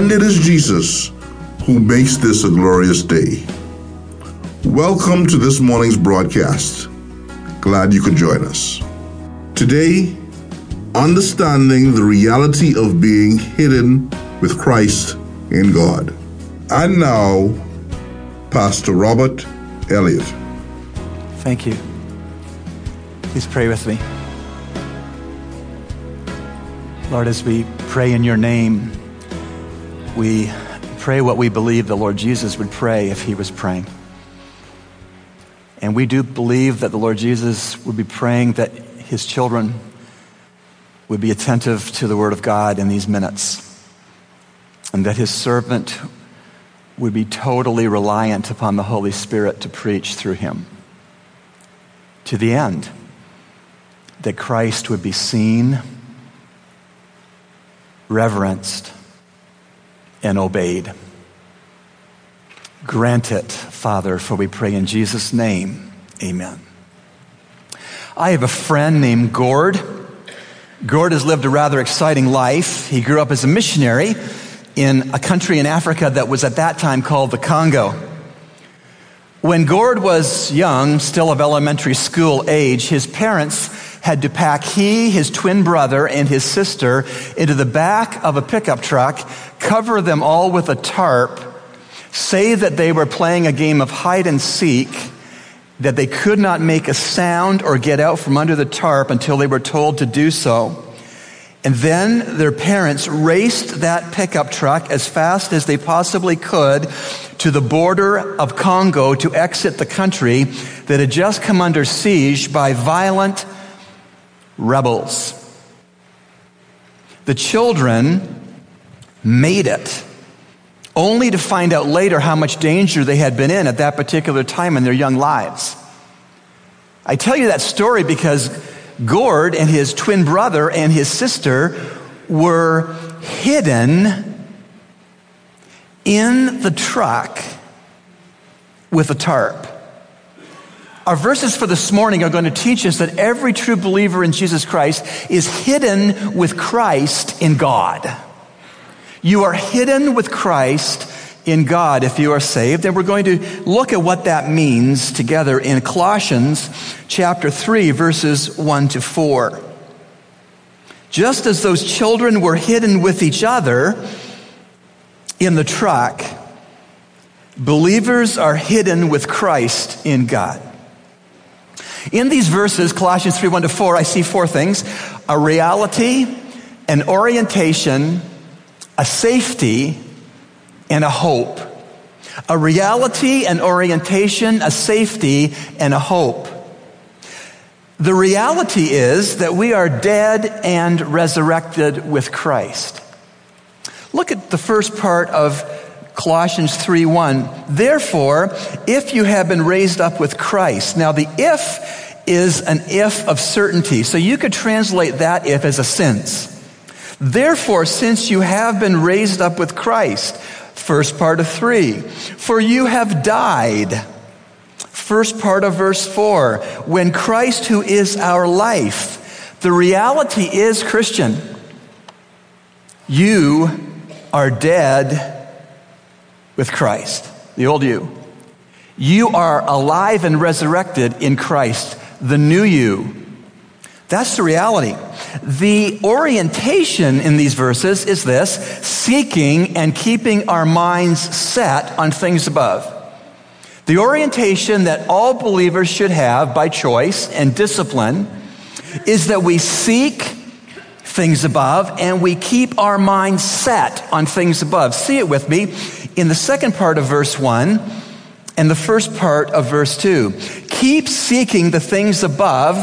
And it is Jesus who makes this a glorious day. Welcome to this morning's broadcast. Glad you could join us. Today, understanding the reality of being hidden with Christ in God. And now, Pastor Robert Elliott. Thank you. Please pray with me. Lord, as we pray in your name, we pray what we believe the Lord Jesus would pray if he was praying. And we do believe that the Lord Jesus would be praying that his children would be attentive to the Word of God in these minutes, and that his servant would be totally reliant upon the Holy Spirit to preach through him to the end that Christ would be seen, reverenced, and obeyed. Grant it, Father, for we pray in Jesus' name. Amen. I have a friend named Gord. Gord has lived a rather exciting life. He grew up as a missionary in a country in Africa that was at that time called the Congo. When Gord was young, still of elementary school age, his parents had to pack he, his twin brother, and his sister into the back of a pickup truck, cover them all with a tarp, say that they were playing a game of hide and seek, that they could not make a sound or get out from under the tarp until they were told to do so. And then their parents raced that pickup truck as fast as they possibly could to the border of Congo to exit the country that had just come under siege by violent rebels. The children made it, only to find out later how much danger they had been in at that particular time in their young lives. I tell you that story because Gord and his twin brother and his sister were hidden in the truck with a tarp. Our verses for this morning are going to teach us that every true believer in Jesus Christ is hidden with Christ in God. You are hidden with Christ in God if you are saved. And we're going to look at what that means together in Colossians chapter 3, verses 1 to 4. Just as those children were hidden with each other in the truck, believers are hidden with Christ in God. In these verses, Colossians 3 1 to 4, I see four things a reality, an orientation, a safety, and a hope. A reality, an orientation, a safety, and a hope. The reality is that we are dead and resurrected with Christ. Look at the first part of Colossians 3:1. Therefore, if you have been raised up with Christ. Now the if is an if of certainty. So you could translate that if as a since. Therefore, since you have been raised up with Christ, first part of 3, for you have died. First part of verse 4, when Christ who is our life. The reality is, Christian, you are dead with Christ, the old you. You are alive and resurrected in Christ, the new you. That's the reality. The orientation in these verses is this seeking and keeping our minds set on things above. The orientation that all believers should have by choice and discipline is that we seek things above and we keep our minds set on things above. See it with me in the second part of verse 1 and the first part of verse 2. Keep seeking the things above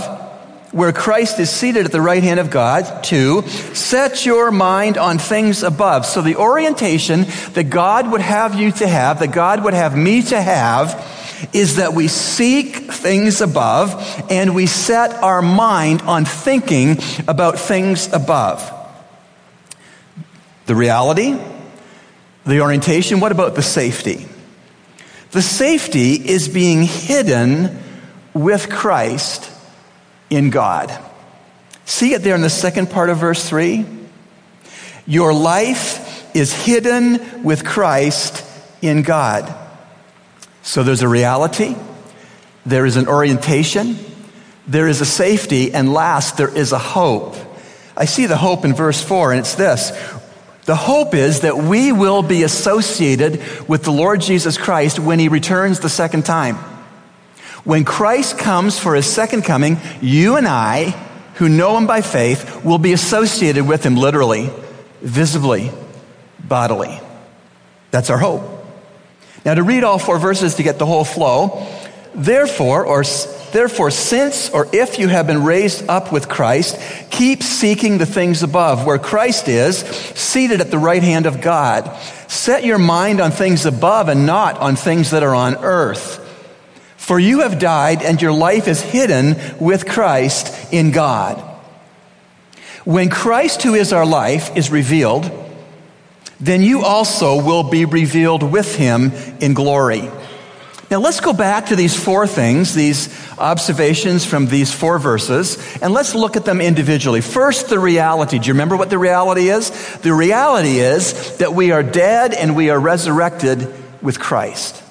where Christ is seated at the right hand of God. Two, set your mind on things above. So the orientation that God would have you to have, that God would have me to have, is that we seek things above and we set our mind on thinking about things above. The reality, the orientation, what about the safety? The safety is being hidden with Christ in God. See it there in the second part of verse 3? Your life is hidden with Christ in God. So there's a reality, there is an orientation, there is a safety, and last, there is a hope. I see the hope in verse 4, and it's this the hope is that we will be associated with the Lord Jesus Christ when he returns the second time. When Christ comes for his second coming, you and I, who know him by faith, will be associated with him literally, visibly, bodily. That's our hope. Now, to read all four verses to get the whole flow, therefore, or Therefore, since or if you have been raised up with Christ, keep seeking the things above, where Christ is, seated at the right hand of God. Set your mind on things above and not on things that are on earth. For you have died, and your life is hidden with Christ in God. When Christ, who is our life, is revealed, then you also will be revealed with him in glory. Now let's go back to these four things, these observations from these four verses, and let's look at them individually. First, the reality. Do you remember what the reality is? The reality is that we are dead and we are resurrected with Christ.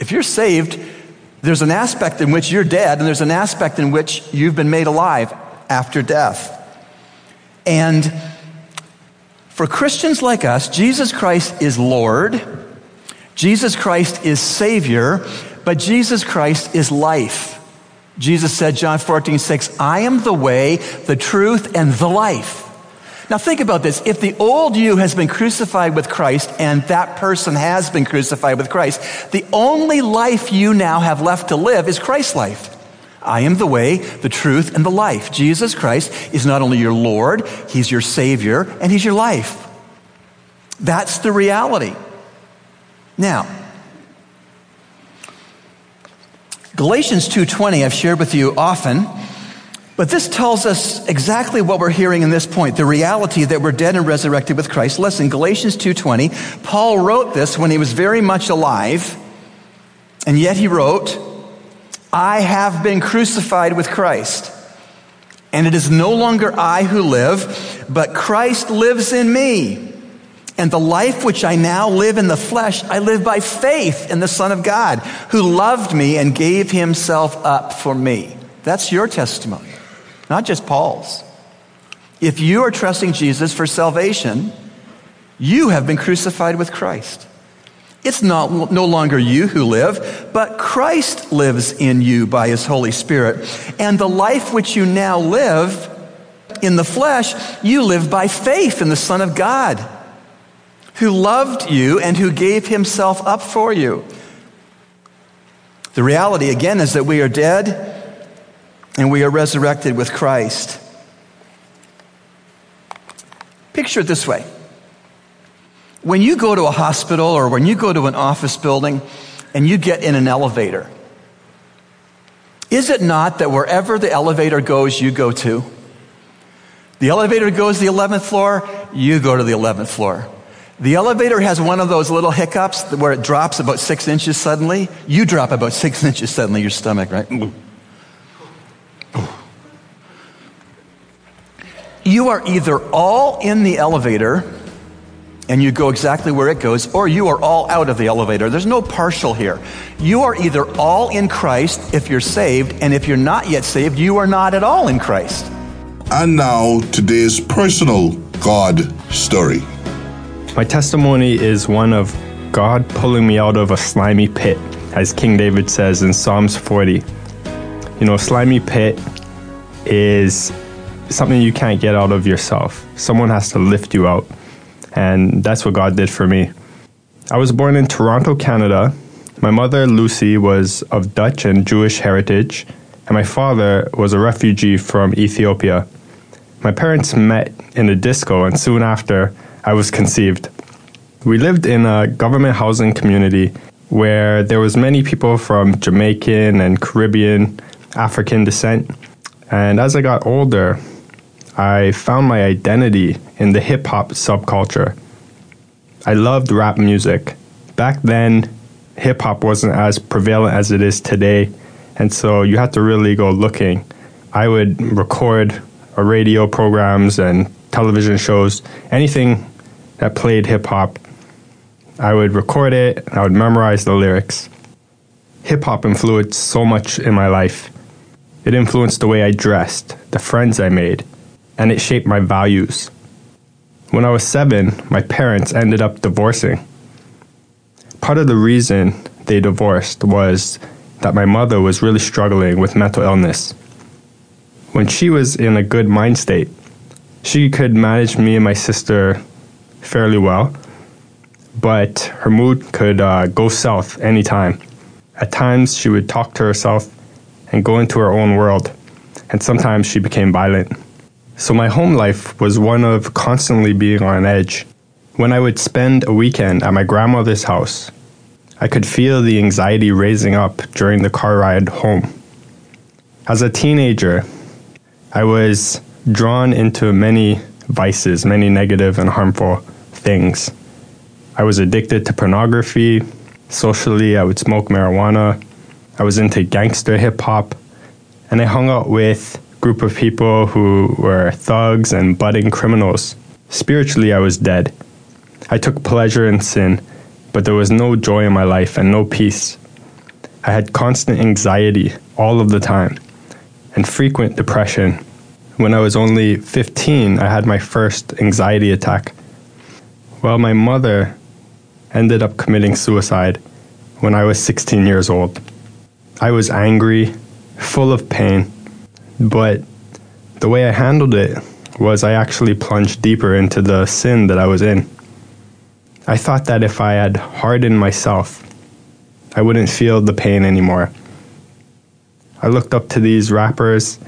If you're saved, there's an aspect in which you're dead, and there's an aspect in which you've been made alive after death. And for Christians like us, Jesus Christ is Lord. Jesus Christ is Savior, but Jesus Christ is life. Jesus said, John 14, 6, I am the way, the truth, and the life. Now think about this. If the old you has been crucified with Christ and that person has been crucified with Christ, the only life you now have left to live is Christ's life. I am the way, the truth, and the life. Jesus Christ is not only your Lord, He's your Savior, and He's your life. That's the reality. Now, Galatians 2:20 I've shared with you often, but this tells us exactly what we're hearing in this point, the reality that we're dead and resurrected with Christ. Listen, Galatians 2:20, Paul wrote this when he was very much alive, and yet he wrote, I have been crucified with Christ. And it is no longer I who live, but Christ lives in me. And the life which I now live in the flesh, I live by faith in the Son of God, who loved me and gave himself up for me. That's your testimony, not just Paul's. If you are trusting Jesus for salvation, you have been crucified with Christ. It's not, no longer you who live, but Christ lives in you by his Holy Spirit. And the life which you now live in the flesh, you live by faith in the Son of God who loved you and who gave himself up for you. The reality, again, is that we are dead and we are resurrected with Christ. Picture it this way when you go to a hospital or when you go to an office building and you get in an elevator, is it not that wherever the elevator goes, you go to? The elevator goes to the 11th floor, you go to the 11th floor. The elevator has one of those little hiccups where it drops about six inches suddenly. You drop about six inches suddenly, your stomach, right? You are either all in the elevator and you go exactly where it goes, or you are all out of the elevator. There's no partial here. You are either all in Christ if you're saved, and if you're not yet saved, you are not at all in Christ. And now, today's personal God story. My testimony is one of God pulling me out of a slimy pit, as King David says in Psalms 40. You know, slimy pit is something you can't get out of yourself. Someone has to lift you out. And that's what God did for me. I was born in Toronto, Canada. My mother, Lucy, was of Dutch and Jewish heritage, and my father was a refugee from Ethiopia. My parents met in a disco, and soon after, I was conceived. We lived in a government housing community where there was many people from Jamaican and Caribbean, African descent. And as I got older, I found my identity in the hip hop subculture. I loved rap music. Back then, hip hop wasn't as prevalent as it is today, and so you had to really go looking. I would record radio programs and television shows, anything that played hip hop. I would record it, I would memorize the lyrics. Hip hop influenced so much in my life. It influenced the way I dressed, the friends I made, and it shaped my values. When I was seven, my parents ended up divorcing. Part of the reason they divorced was that my mother was really struggling with mental illness. When she was in a good mind state, she could manage me and my sister fairly well, but her mood could uh, go south anytime. At times, she would talk to herself and go into her own world, and sometimes she became violent. So, my home life was one of constantly being on edge. When I would spend a weekend at my grandmother's house, I could feel the anxiety raising up during the car ride home. As a teenager, I was drawn into many vices, many negative and harmful things. I was addicted to pornography. Socially, I would smoke marijuana. I was into gangster hip hop. And I hung out with a group of people who were thugs and budding criminals. Spiritually, I was dead. I took pleasure in sin, but there was no joy in my life and no peace. I had constant anxiety all of the time and frequent depression when I was only 15, I had my first anxiety attack. Well, my mother ended up committing suicide when I was 16 years old. I was angry, full of pain, but the way I handled it was I actually plunged deeper into the sin that I was in. I thought that if I had hardened myself, I wouldn't feel the pain anymore. I looked up to these rappers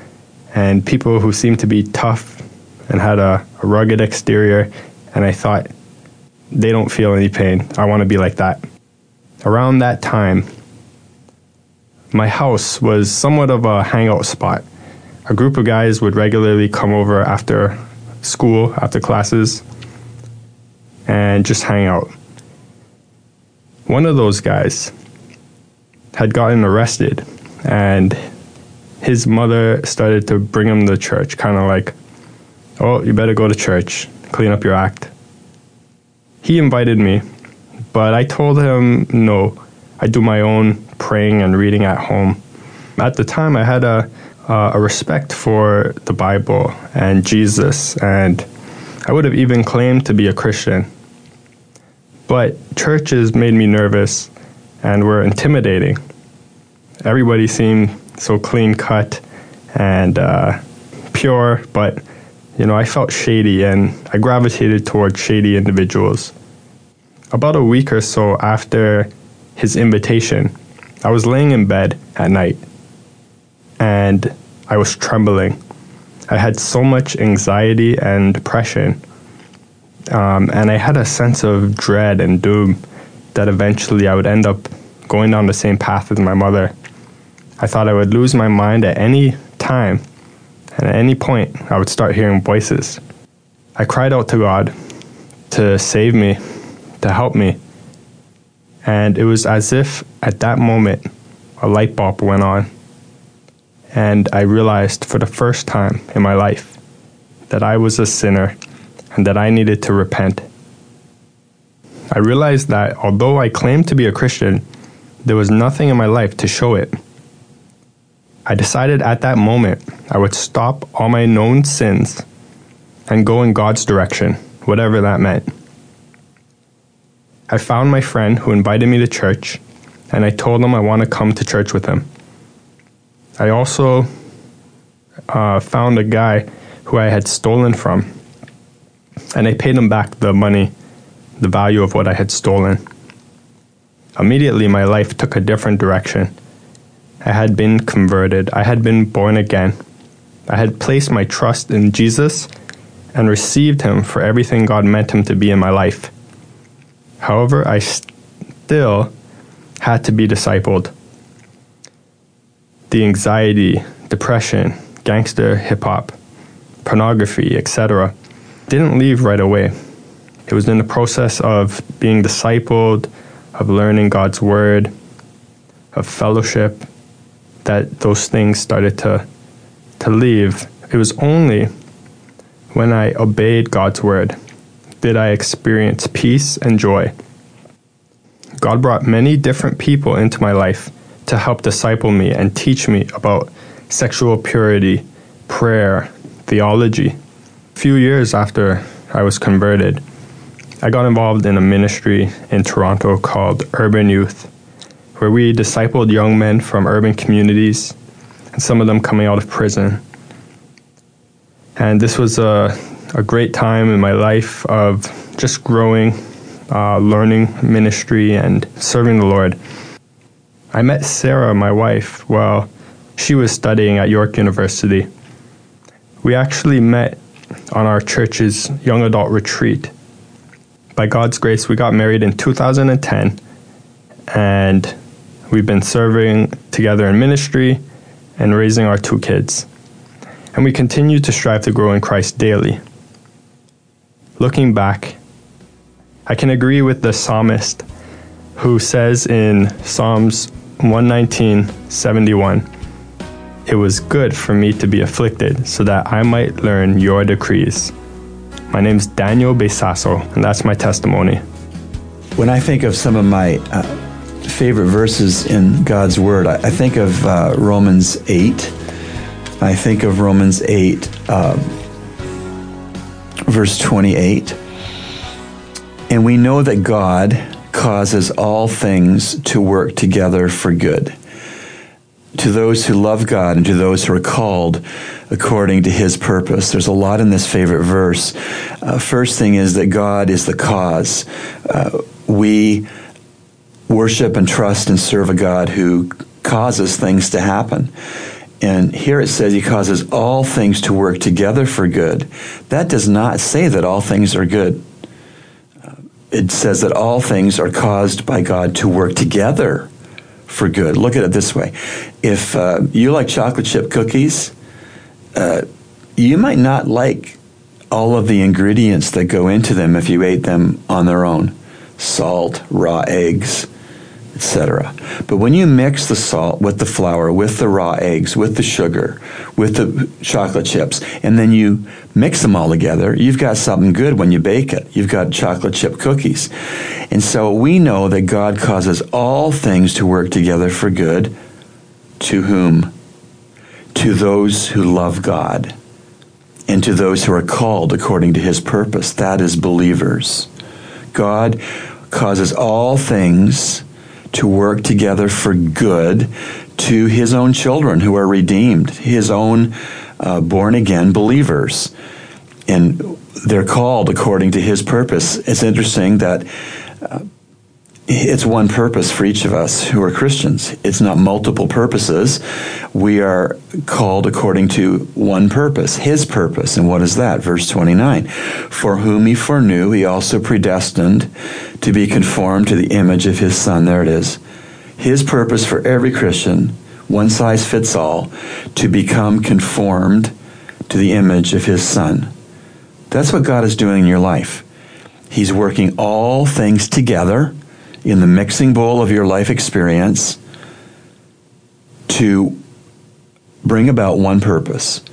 and people who seemed to be tough and had a, a rugged exterior. And I thought, they don't feel any pain. I want to be like that. Around that time, my house was somewhat of a hangout spot. A group of guys would regularly come over after school, after classes, and just hang out. One of those guys had gotten arrested, and his mother started to bring him to church, kind of like, oh, you better go to church, clean up your act. He invited me, but I told him no. I do my own praying and reading at home. At the time, I had a, uh, a respect for the Bible and Jesus, and I would have even claimed to be a Christian. But churches made me nervous and were intimidating. Everybody seemed so clean cut and uh, pure, but you know, I felt shady and I gravitated towards shady individuals. About a week or so after his invitation, I was laying in bed at night and I was trembling. I had so much anxiety and depression, um, and I had a sense of dread and doom that eventually I would end up going down the same path as my mother. I thought I would lose my mind at any time, and at any point, I would start hearing voices. I cried out to God to save me, to help me. And it was as if at that moment, a light bulb went on. And I realized for the first time in my life that I was a sinner and that I needed to repent. I realized that although I claimed to be a Christian, there was nothing in my life to show it. I decided at that moment I would stop all my known sins and go in God's direction, whatever that meant. I found my friend who invited me to church, and I told him I want to come to church with him. I also uh, found a guy who I had stolen from, and I paid him back the money, the value of what I had stolen. Immediately, my life took a different direction I had been converted. I had been born again. I had placed my trust in Jesus and received him for everything God meant him to be in my life. However, I still had to be discipled. The anxiety, depression, gangster hip hop, pornography, etc., didn't leave right away. It was in the process of being discipled, of learning God's word, of fellowship, that those things started to to leave. It was only when I obeyed God's word did I experience peace and joy. God brought many different people into my life to help disciple me and teach me about sexual purity, prayer, theology. A few years after I was converted, I got involved in a ministry in Toronto called Urban Youth, where we discipled young men from urban communities, and some of them coming out of prison. And this was a, a great time in my life of just growing, uh, learning ministry, and serving the Lord. I met Sarah, my wife, while she was studying at York University. We actually met on our church's young adult retreat. By God's grace, we got married in 2010, and we've been serving together in ministry and raising our two kids. And we continue to strive to grow in Christ daily. Looking back, I can agree with the psalmist who says in Psalms 119 71, It was good for me to be afflicted so that I might learn your decrees. My name's Daniel Bayssassew, and that's my testimony. When I think of some of my uh, favorite verses in God's Word, I, I think of uh, Romans 8. I think of Romans 8, uh, verse 28. And we know that God causes all things to work together for good to those who love God and to those who are called according to his purpose. There's a lot in this favorite verse. Uh, first thing is that God is the cause. Uh, we worship and trust and serve a God who causes things to happen. And here it says he causes all things to work together for good. That does not say that all things are good. Uh, it says that all things are caused by God to work together for good. Look at it this way if uh, you like chocolate chip cookies, uh, you might not like all of the ingredients that go into them if you ate them on their own salt, raw eggs, etc. But when you mix the salt with the flour, with the raw eggs, with the sugar, with the chocolate chips, and then you mix them all together, you've got something good when you bake it. You've got chocolate chip cookies. And so we know that God causes all things to work together for good. To whom? To those who love God and to those who are called according to his purpose. That is believers. God causes all things to work together for good to his own children who are redeemed, his own uh, born again believers. And they're called according to his purpose. It's interesting that uh, it's one purpose for each of us who are Christians. It's not multiple purposes. We are called according to one purpose, His purpose. And what is that? Verse 29 For whom He foreknew, He also predestined to be conformed to the image of His Son. There it is. His purpose for every Christian, one size fits all, to become conformed to the image of His Son. That's what God is doing in your life. He's working all things together in the mixing bowl of your life experience to bring about one purpose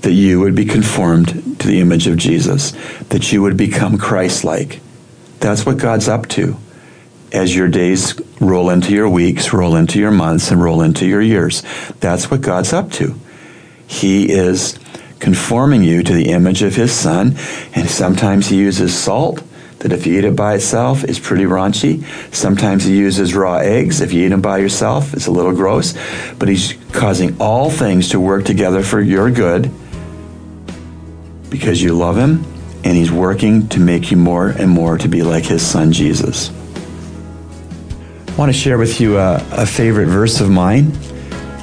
that you would be conformed to the image of Jesus, that you would become Christ like. That's what God's up to as your days roll into your weeks, roll into your months, and roll into your years. That's what God's up to. He is conforming you to the image of His Son, and sometimes He uses salt that if you eat it by itself, it's pretty raunchy. Sometimes he uses raw eggs. If you eat them by yourself, it's a little gross. But he's causing all things to work together for your good because you love him, and he's working to make you more and more to be like his son, Jesus. I want to share with you a, a favorite verse of mine.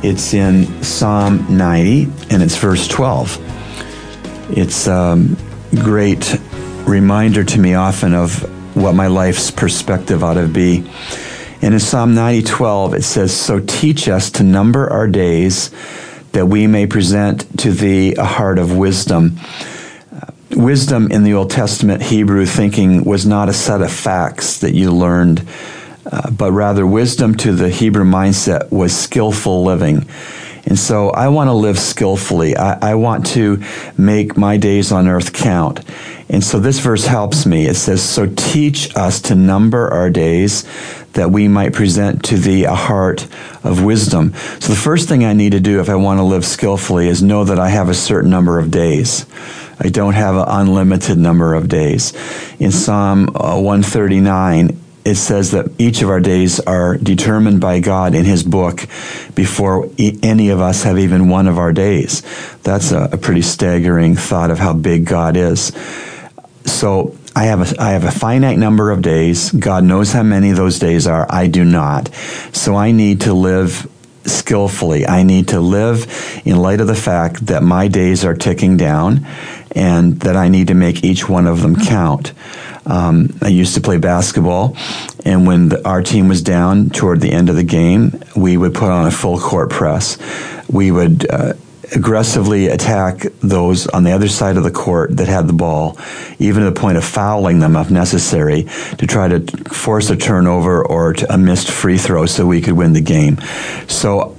It's in Psalm 90, and it's verse 12. It's um, great reminder to me often of what my life's perspective ought to be. And in Psalm 90:12 it says, "So teach us to number our days that we may present to thee a heart of wisdom." Uh, wisdom in the Old Testament Hebrew thinking was not a set of facts that you learned, uh, but rather wisdom to the Hebrew mindset was skillful living. And so I want to live skillfully. I, I, want to make my days on earth count. And so this verse helps me. It says, So teach us to number our days that we might present to thee a heart of wisdom. So the first thing I need to do if I want to live skillfully is know that I have a certain number of days. I don't have an unlimited number of days. In Psalm uh, 139, it says that each of our days are determined by God in His book before any of us have even one of our days. That's a, a pretty staggering thought of how big God is. So I have a I have a finite number of days. God knows how many those days are. I do not. So I need to live skillfully. I need to live in light of the fact that my days are ticking down and that I need to make each one of them count. Um, I used to play basketball, and when the, our team was down toward the end of the game, we would put on a full court press. We would uh, aggressively attack those on the other side of the court that had the ball, even to the point of fouling them if necessary, to try to force a turnover or a missed free throw so we could win the game. So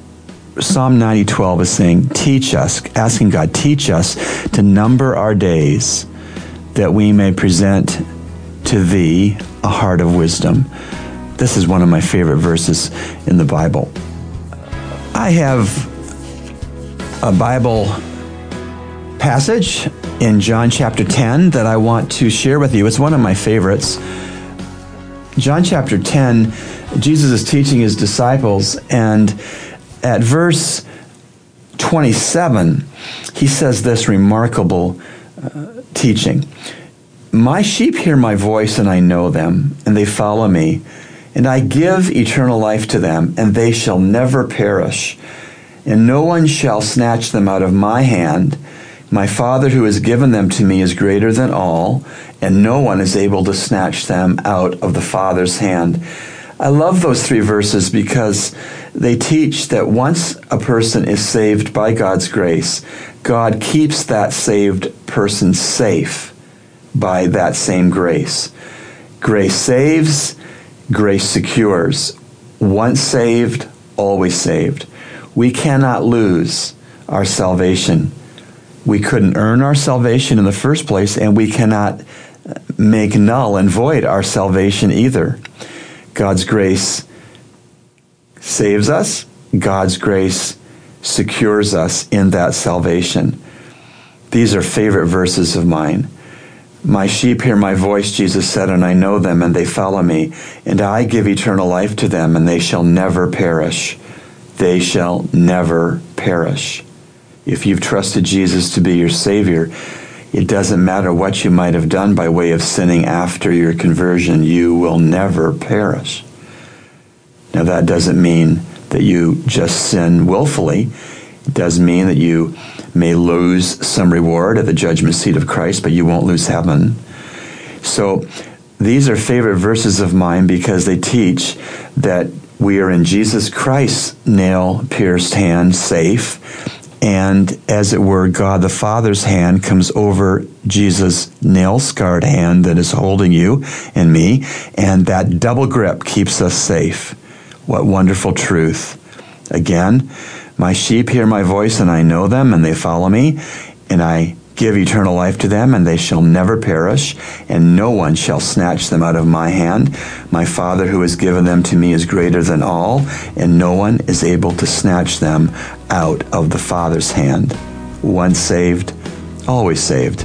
Psalm 90:12 is saying, "Teach us, asking God, teach us to number our days that we may present to thee a heart of wisdom." This is one of my favorite verses in the Bible. I have a Bible passage in John chapter 10 that I want to share with you. It's one of my favorites. John chapter 10, Jesus is teaching his disciples, and at verse 27, he says this remarkable uh, teaching My sheep hear my voice, and I know them, and they follow me, and I give eternal life to them, and they shall never perish and no one shall snatch them out of my hand. My Father who has given them to me is greater than all, and no one is able to snatch them out of the Father's hand. I love those three verses because they teach that once a person is saved by God's grace, God keeps that saved person safe by that same grace. Grace saves, grace secures. Once saved, always saved. We cannot lose our salvation. We couldn't earn our salvation in the first place, and we cannot make null and void our salvation either. God's grace saves us, God's grace secures us in that salvation. These are favorite verses of mine. My sheep hear my voice, Jesus said, and I know them, and they follow me. And I give eternal life to them, and they shall never perish they shall never perish. If you've trusted Jesus to be your Savior, it doesn't matter what you might have done by way of sinning after your conversion, you will never perish. Now, that doesn't mean that you just sin willfully. It does mean that you may lose some reward at the judgment seat of Christ, but you won't lose heaven. So, these are favorite verses of mine because they teach that we are in Jesus Christ's nail pierced hand, safe. And as it were, God the Father's hand comes over Jesus' nail scarred hand that is holding you and me. And that double grip keeps us safe. What wonderful truth. Again, my sheep hear my voice and I know them and they follow me. And I give eternal life to them, and they shall never perish, and no one shall snatch them out of my hand. My Father who has given them to me is greater than all, and no one is able to snatch them out of the Father's hand. Once saved, always saved.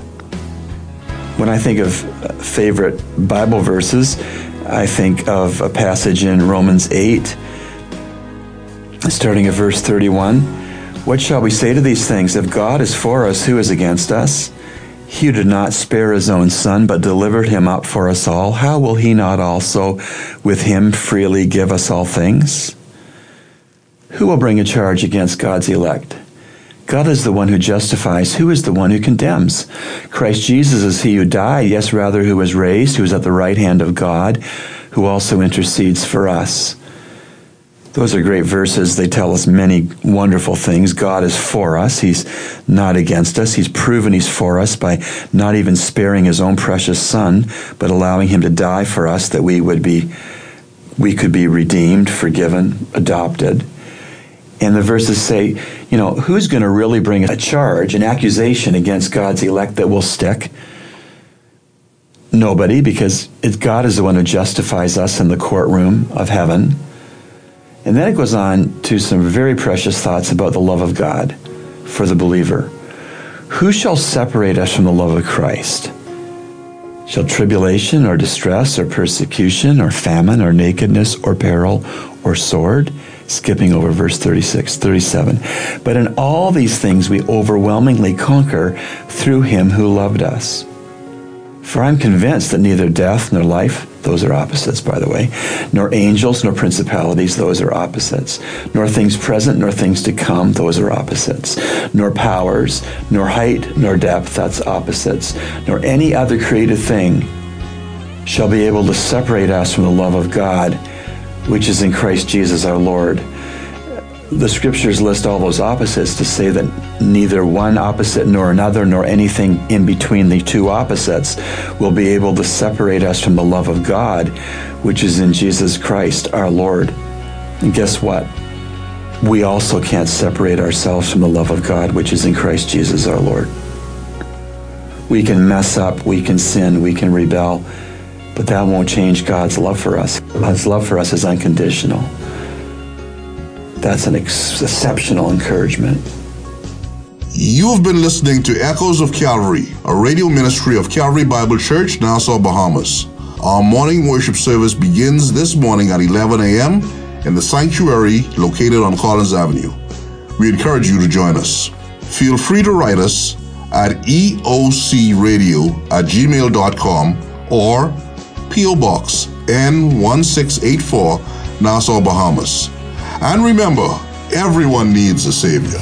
When I think of favorite Bible verses, I think of a passage in Romans 8, starting at verse 31. What shall we say to these things? If God is for us, who is against us? He did not spare his own son, but delivered him up for us all, how will he not also with him freely give us all things? Who will bring a charge against God's elect? God is the one who justifies. Who is the one who condemns? Christ Jesus is he who died, yes, rather, who was raised, who is at the right hand of God, who also intercedes for us. Those are great verses. They tell us many wonderful things. God is for us. He's not against us. He's proven He's for us by not even sparing His own precious Son, but allowing Him to die for us that we would be, we could be redeemed, forgiven, adopted. And the verses say, you know, who's going to really bring a charge, an accusation against God's elect that will stick? Nobody, because it, God is the one who justifies us in the courtroom of heaven. And then it goes on to some very precious thoughts about the love of God for the believer. Who shall separate us from the love of Christ? Shall tribulation or distress or persecution or famine or nakedness or peril or sword? Skipping over verse 36, 37. But in all these things we overwhelmingly conquer through him who loved us. For I'm convinced that neither death nor life, those are opposites, by the way, nor angels nor principalities, those are opposites, nor things present nor things to come, those are opposites, nor powers, nor height nor depth, that's opposites, nor any other created thing shall be able to separate us from the love of God, which is in Christ Jesus our Lord the scriptures list all those opposites to say that neither one opposite nor another nor anything in between the two opposites will be able to separate us from the love of God, which is in Jesus Christ our Lord. And guess what? We also can't separate ourselves from the love of God, which is in Christ Jesus our Lord. We can mess up, we can sin, we can rebel, but that won't change God's love for us. God's love for us is unconditional. That's an ex- exceptional encouragement. You've been listening to Echoes of Calvary, a radio ministry of Calvary Bible Church, Nassau, Bahamas. Our morning worship service begins this morning at 11 a.m. in the sanctuary located on Collins Avenue. We encourage you to join us. Feel free to write us at eocradio at gmail.com or P.O. Box N1684, Nassau, Bahamas. And remember, everyone needs a Savior.